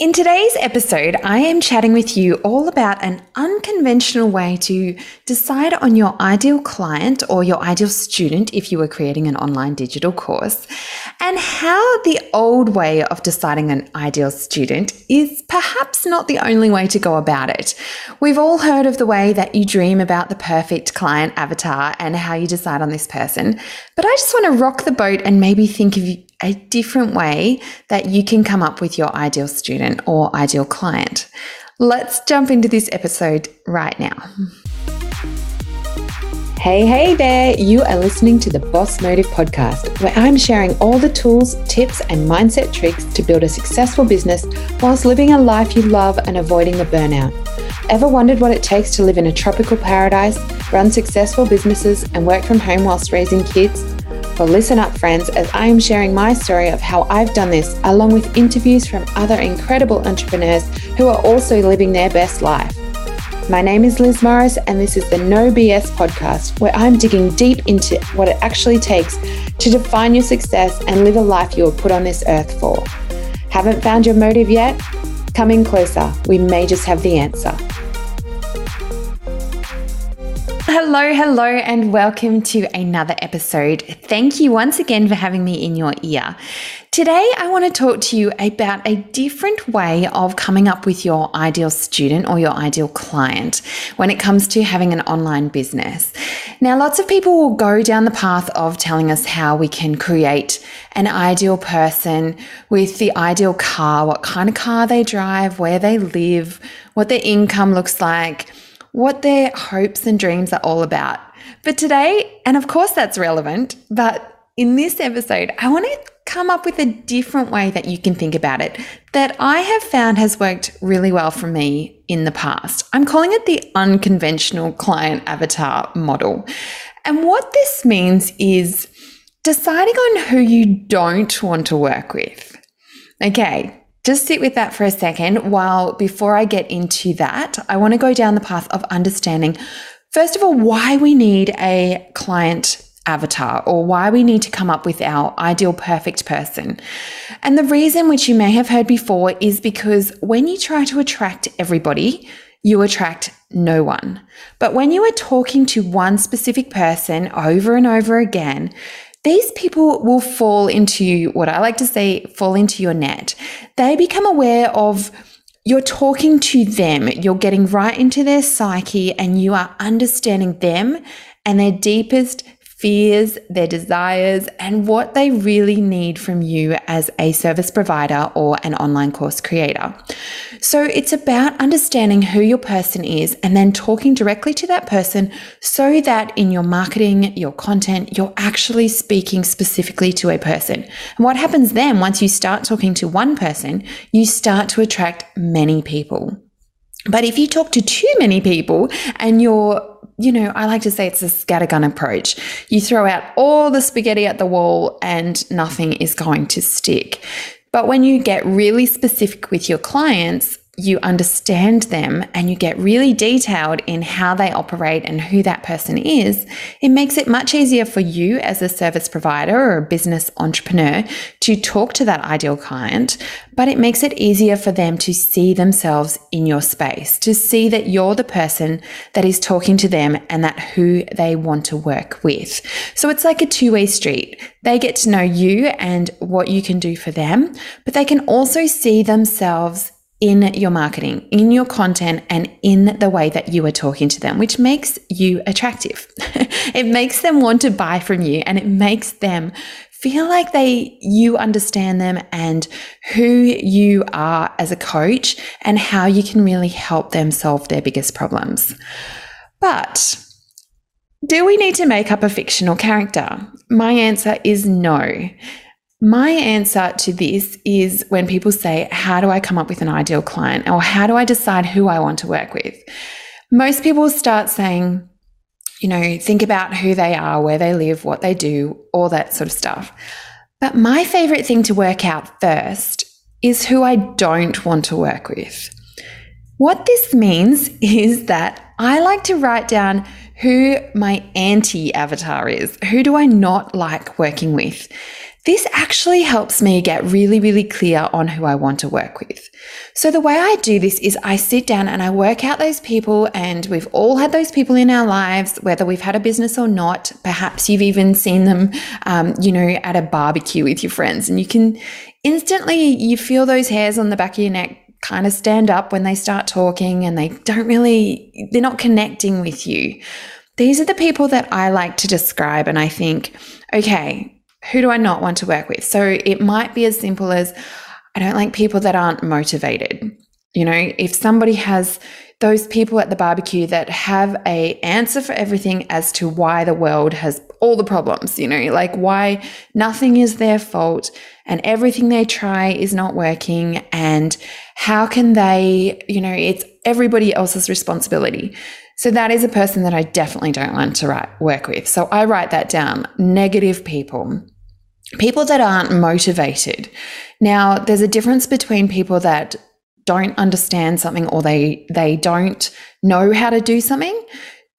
In today's episode, I am chatting with you all about an unconventional way to decide on your ideal client or your ideal student if you are creating an online digital course, and how the old way of deciding an ideal student is perhaps not the only way to go about it. We've all heard of the way that you dream about the perfect client avatar and how you decide on this person, but I just want to rock the boat and maybe think of a different way that you can come up with your ideal student or ideal client. Let's jump into this episode right now. Hey, hey there! You are listening to the Boss Motive podcast, where I'm sharing all the tools, tips, and mindset tricks to build a successful business whilst living a life you love and avoiding the burnout. Ever wondered what it takes to live in a tropical paradise, run successful businesses, and work from home whilst raising kids? Well, listen up, friends, as I am sharing my story of how I've done this, along with interviews from other incredible entrepreneurs who are also living their best life. My name is Liz Morris, and this is the No BS podcast, where I'm digging deep into what it actually takes to define your success and live a life you were put on this earth for. Haven't found your motive yet? Come in closer. We may just have the answer. Hello, hello, and welcome to another episode. Thank you once again for having me in your ear. Today, I want to talk to you about a different way of coming up with your ideal student or your ideal client when it comes to having an online business. Now, lots of people will go down the path of telling us how we can create an ideal person with the ideal car, what kind of car they drive, where they live, what their income looks like what their hopes and dreams are all about. But today, and of course that's relevant, but in this episode, I want to come up with a different way that you can think about it that I have found has worked really well for me in the past. I'm calling it the unconventional client avatar model. And what this means is deciding on who you don't want to work with. Okay, just sit with that for a second while before I get into that, I want to go down the path of understanding, first of all, why we need a client avatar or why we need to come up with our ideal perfect person. And the reason, which you may have heard before, is because when you try to attract everybody, you attract no one. But when you are talking to one specific person over and over again, these people will fall into what I like to say, fall into your net. They become aware of you're talking to them, you're getting right into their psyche, and you are understanding them and their deepest fears, their desires, and what they really need from you as a service provider or an online course creator. So it's about understanding who your person is and then talking directly to that person so that in your marketing, your content, you're actually speaking specifically to a person. And what happens then once you start talking to one person, you start to attract many people. But if you talk to too many people and you're you know, I like to say it's a scattergun approach. You throw out all the spaghetti at the wall and nothing is going to stick. But when you get really specific with your clients, you understand them and you get really detailed in how they operate and who that person is, it makes it much easier for you as a service provider or a business entrepreneur to talk to that ideal client, but it makes it easier for them to see themselves in your space, to see that you're the person that is talking to them and that who they want to work with. So it's like a two way street. They get to know you and what you can do for them, but they can also see themselves in your marketing, in your content, and in the way that you are talking to them, which makes you attractive. it makes them want to buy from you and it makes them feel like they you understand them and who you are as a coach and how you can really help them solve their biggest problems. But do we need to make up a fictional character? My answer is no. My answer to this is when people say, How do I come up with an ideal client? Or how do I decide who I want to work with? Most people start saying, you know, think about who they are, where they live, what they do, all that sort of stuff. But my favorite thing to work out first is who I don't want to work with. What this means is that I like to write down who my anti avatar is. Who do I not like working with? This actually helps me get really, really clear on who I want to work with. So, the way I do this is I sit down and I work out those people, and we've all had those people in our lives, whether we've had a business or not. Perhaps you've even seen them, um, you know, at a barbecue with your friends, and you can instantly you feel those hairs on the back of your neck kind of stand up when they start talking and they don't really they're not connecting with you. These are the people that I like to describe, and I think, okay, who do I not want to work with? So it might be as simple as I don't like people that aren't motivated. You know, if somebody has those people at the barbecue that have a answer for everything as to why the world has all the problems, you know, like why nothing is their fault and everything they try is not working and how can they, you know, it's everybody else's responsibility. So that is a person that I definitely don't want to write, work with. So I write that down. Negative people. People that aren't motivated. Now, there's a difference between people that don't understand something or they they don't know how to do something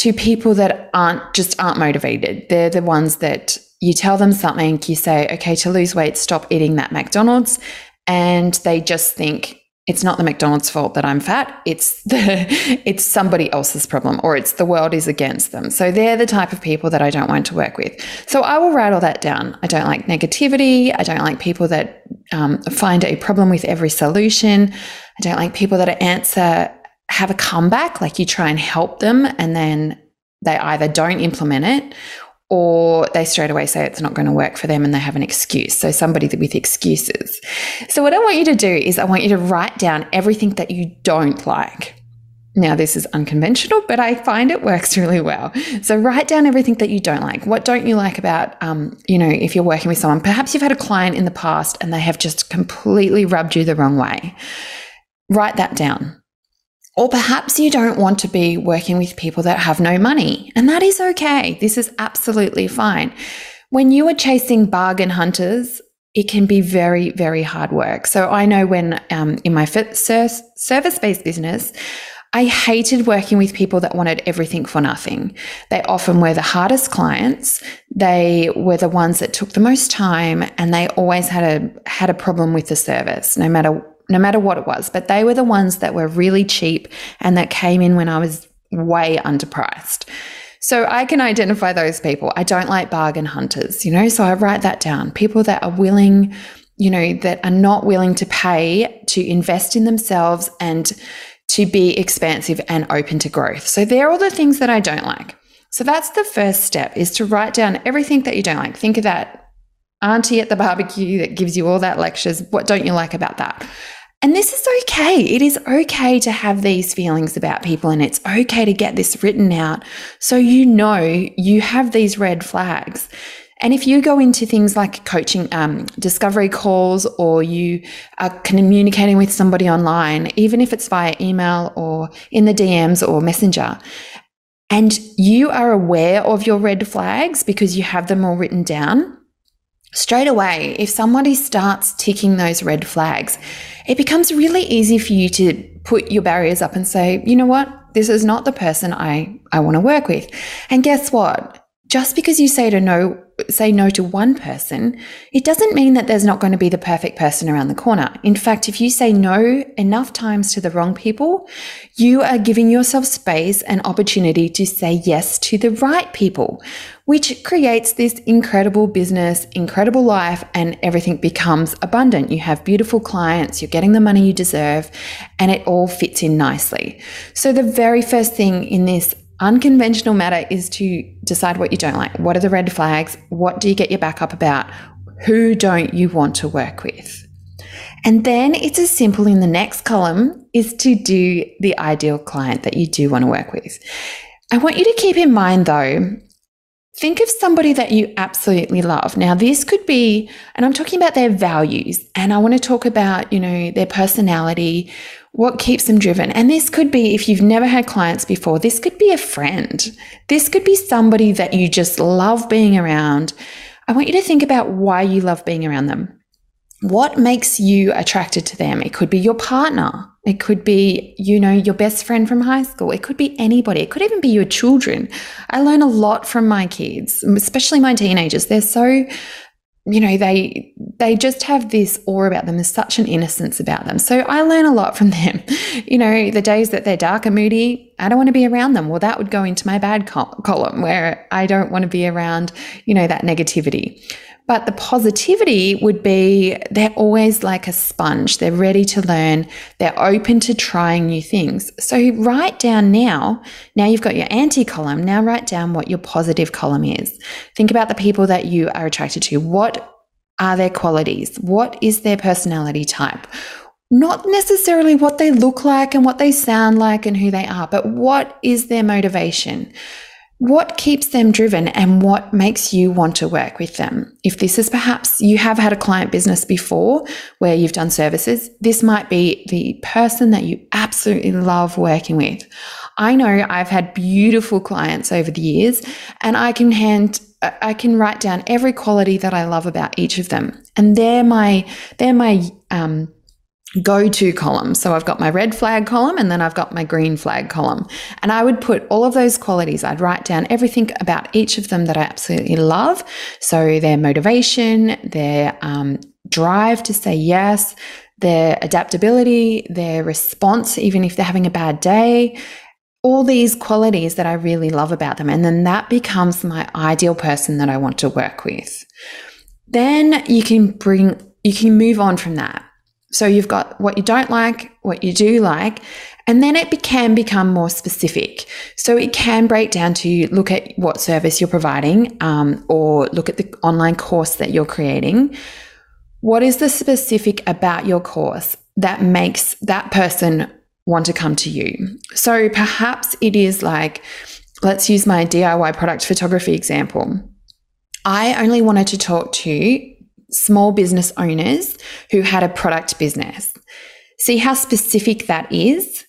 to people that aren't just aren't motivated. They're the ones that you tell them something, you say, okay, to lose weight, stop eating that McDonald's. And they just think, it's not the McDonald's fault that I'm fat. It's the it's somebody else's problem or it's the world is against them. So they're the type of people that I don't want to work with. So I will write all that down. I don't like negativity. I don't like people that um, find a problem with every solution. I don't like people that answer have a comeback, like you try and help them and then they either don't implement it or they straight away say it's not going to work for them and they have an excuse. So, somebody with excuses. So, what I want you to do is, I want you to write down everything that you don't like. Now, this is unconventional, but I find it works really well. So, write down everything that you don't like. What don't you like about, um, you know, if you're working with someone? Perhaps you've had a client in the past and they have just completely rubbed you the wrong way. Write that down. Or perhaps you don't want to be working with people that have no money, and that is okay. This is absolutely fine. When you are chasing bargain hunters, it can be very, very hard work. So I know when um, in my service based business, I hated working with people that wanted everything for nothing. They often were the hardest clients. They were the ones that took the most time and they always had a had a problem with the service, no matter no matter what it was. But they were the ones that were really cheap and that came in when I was way underpriced. So I can identify those people. I don't like bargain hunters, you know, so I write that down. People that are willing, you know, that are not willing to pay to invest in themselves and to be expansive and open to growth. So they're all the things that I don't like. So that's the first step is to write down everything that you don't like. Think of that auntie at the barbecue that gives you all that lectures. What don't you like about that? And this is okay. It is okay to have these feelings about people, and it's okay to get this written out so you know you have these red flags. And if you go into things like coaching, um, discovery calls, or you are communicating with somebody online, even if it's via email or in the DMs or Messenger, and you are aware of your red flags because you have them all written down, straight away, if somebody starts ticking those red flags, it becomes really easy for you to put your barriers up and say, you know what, this is not the person I, I want to work with. And guess what? Just because you say to no, say no to one person, it doesn't mean that there's not going to be the perfect person around the corner. In fact, if you say no enough times to the wrong people, you are giving yourself space and opportunity to say yes to the right people, which creates this incredible business, incredible life, and everything becomes abundant. You have beautiful clients, you're getting the money you deserve, and it all fits in nicely. So, the very first thing in this unconventional matter is to decide what you don't like. What are the red flags? What do you get your back up about? Who don't you want to work with? And then it's as simple in the next column is to do the ideal client that you do want to work with. I want you to keep in mind though, think of somebody that you absolutely love. Now, this could be, and I'm talking about their values, and I want to talk about, you know, their personality, what keeps them driven. And this could be, if you've never had clients before, this could be a friend. This could be somebody that you just love being around. I want you to think about why you love being around them. What makes you attracted to them? It could be your partner. It could be, you know, your best friend from high school. It could be anybody. It could even be your children. I learn a lot from my kids, especially my teenagers. They're so you know they they just have this awe about them there's such an innocence about them so i learn a lot from them you know the days that they're dark and moody i don't want to be around them well that would go into my bad col- column where i don't want to be around you know that negativity but the positivity would be they're always like a sponge. They're ready to learn. They're open to trying new things. So write down now. Now you've got your anti column. Now write down what your positive column is. Think about the people that you are attracted to. What are their qualities? What is their personality type? Not necessarily what they look like and what they sound like and who they are, but what is their motivation? What keeps them driven and what makes you want to work with them? If this is perhaps you have had a client business before where you've done services, this might be the person that you absolutely love working with. I know I've had beautiful clients over the years and I can hand I can write down every quality that I love about each of them. And they're my they're my um go to column. So I've got my red flag column and then I've got my green flag column. And I would put all of those qualities, I'd write down everything about each of them that I absolutely love. So their motivation, their um, drive to say yes, their adaptability, their response, even if they're having a bad day. All these qualities that I really love about them. And then that becomes my ideal person that I want to work with. Then you can bring, you can move on from that. So you've got what you don't like, what you do like, and then it can become more specific. So it can break down to look at what service you're providing um, or look at the online course that you're creating. What is the specific about your course that makes that person want to come to you? So perhaps it is like, let's use my DIY product photography example. I only wanted to talk to small business owners who had a product business. See how specific that is.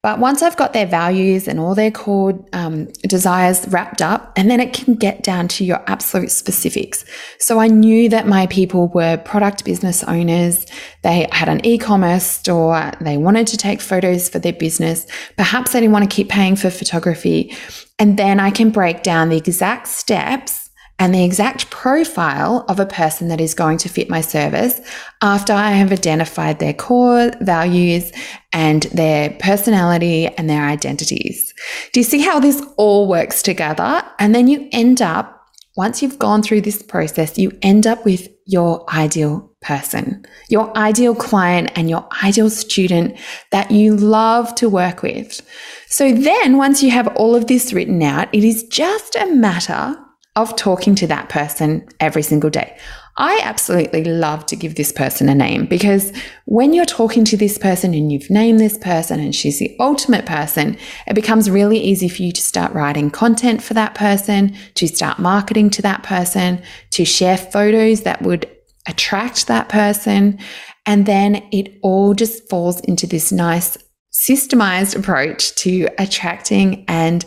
But once I've got their values and all their core um, desires wrapped up, and then it can get down to your absolute specifics. So I knew that my people were product business owners. They had an e commerce store. They wanted to take photos for their business. Perhaps they didn't want to keep paying for photography. And then I can break down the exact steps and the exact profile of a person that is going to fit my service after I have identified their core values and their personality and their identities. Do you see how this all works together? And then you end up, once you've gone through this process, you end up with your ideal person, your ideal client, and your ideal student that you love to work with. So then, once you have all of this written out, it is just a matter of talking to that person every single day. I absolutely love to give this person a name because when you're talking to this person and you've named this person and she's the ultimate person, it becomes really easy for you to start writing content for that person, to start marketing to that person, to share photos that would attract that person. And then it all just falls into this nice systemized approach to attracting and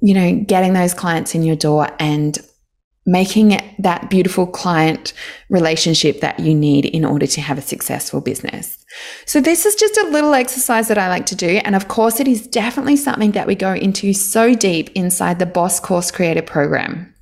you know, getting those clients in your door and making that beautiful client relationship that you need in order to have a successful business. So, this is just a little exercise that I like to do. And of course, it is definitely something that we go into so deep inside the Boss Course Creator Program.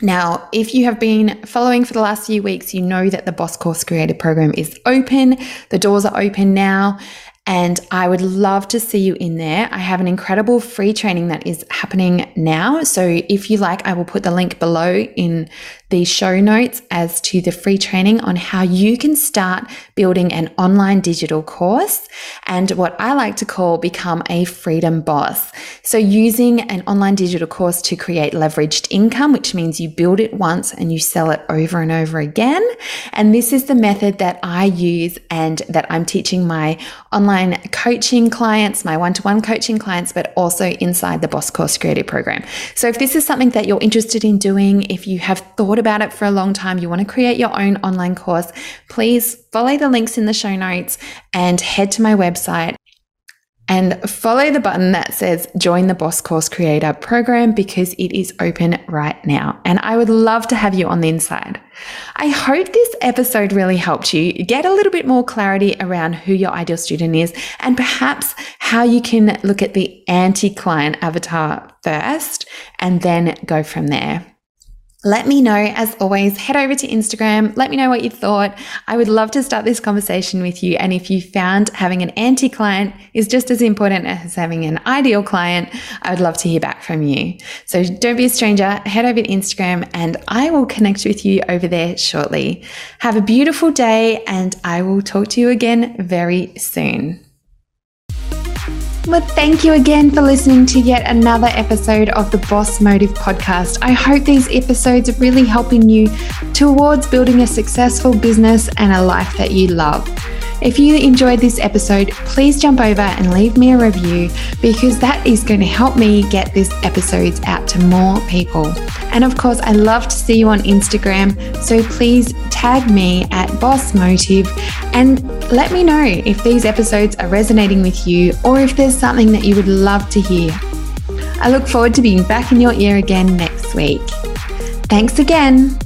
Now, if you have been following for the last few weeks, you know that the Boss Course Creator Program is open. The doors are open now and I would love to see you in there. I have an incredible free training that is happening now. So if you like, I will put the link below in the show notes as to the free training on how you can start building an online digital course and what I like to call become a freedom boss. So using an online digital course to create leveraged income, which means you build it once and you sell it over and over again. And this is the method that I use and that I'm teaching my online coaching clients, my one to one coaching clients, but also inside the Boss Course Creator Program. So, if this is something that you're interested in doing, if you have thought about it for a long time, you want to create your own online course, please follow the links in the show notes and head to my website and follow the button that says join the Boss Course Creator program because it is open right now. And I would love to have you on the inside. I hope this episode really helped you get a little bit more clarity around who your ideal student is and perhaps how you can look at the anti client avatar first and then go from there. Let me know, as always, head over to Instagram. Let me know what you thought. I would love to start this conversation with you. And if you found having an anti client is just as important as having an ideal client, I would love to hear back from you. So don't be a stranger. Head over to Instagram and I will connect with you over there shortly. Have a beautiful day and I will talk to you again very soon. Well, thank you again for listening to yet another episode of the Boss Motive podcast. I hope these episodes are really helping you towards building a successful business and a life that you love. If you enjoyed this episode, please jump over and leave me a review because that is going to help me get these episodes out to more people. And of course, I love to see you on Instagram, so please tag me at Boss Motive and let me know if these episodes are resonating with you or if there's something that you would love to hear. I look forward to being back in your ear again next week. Thanks again.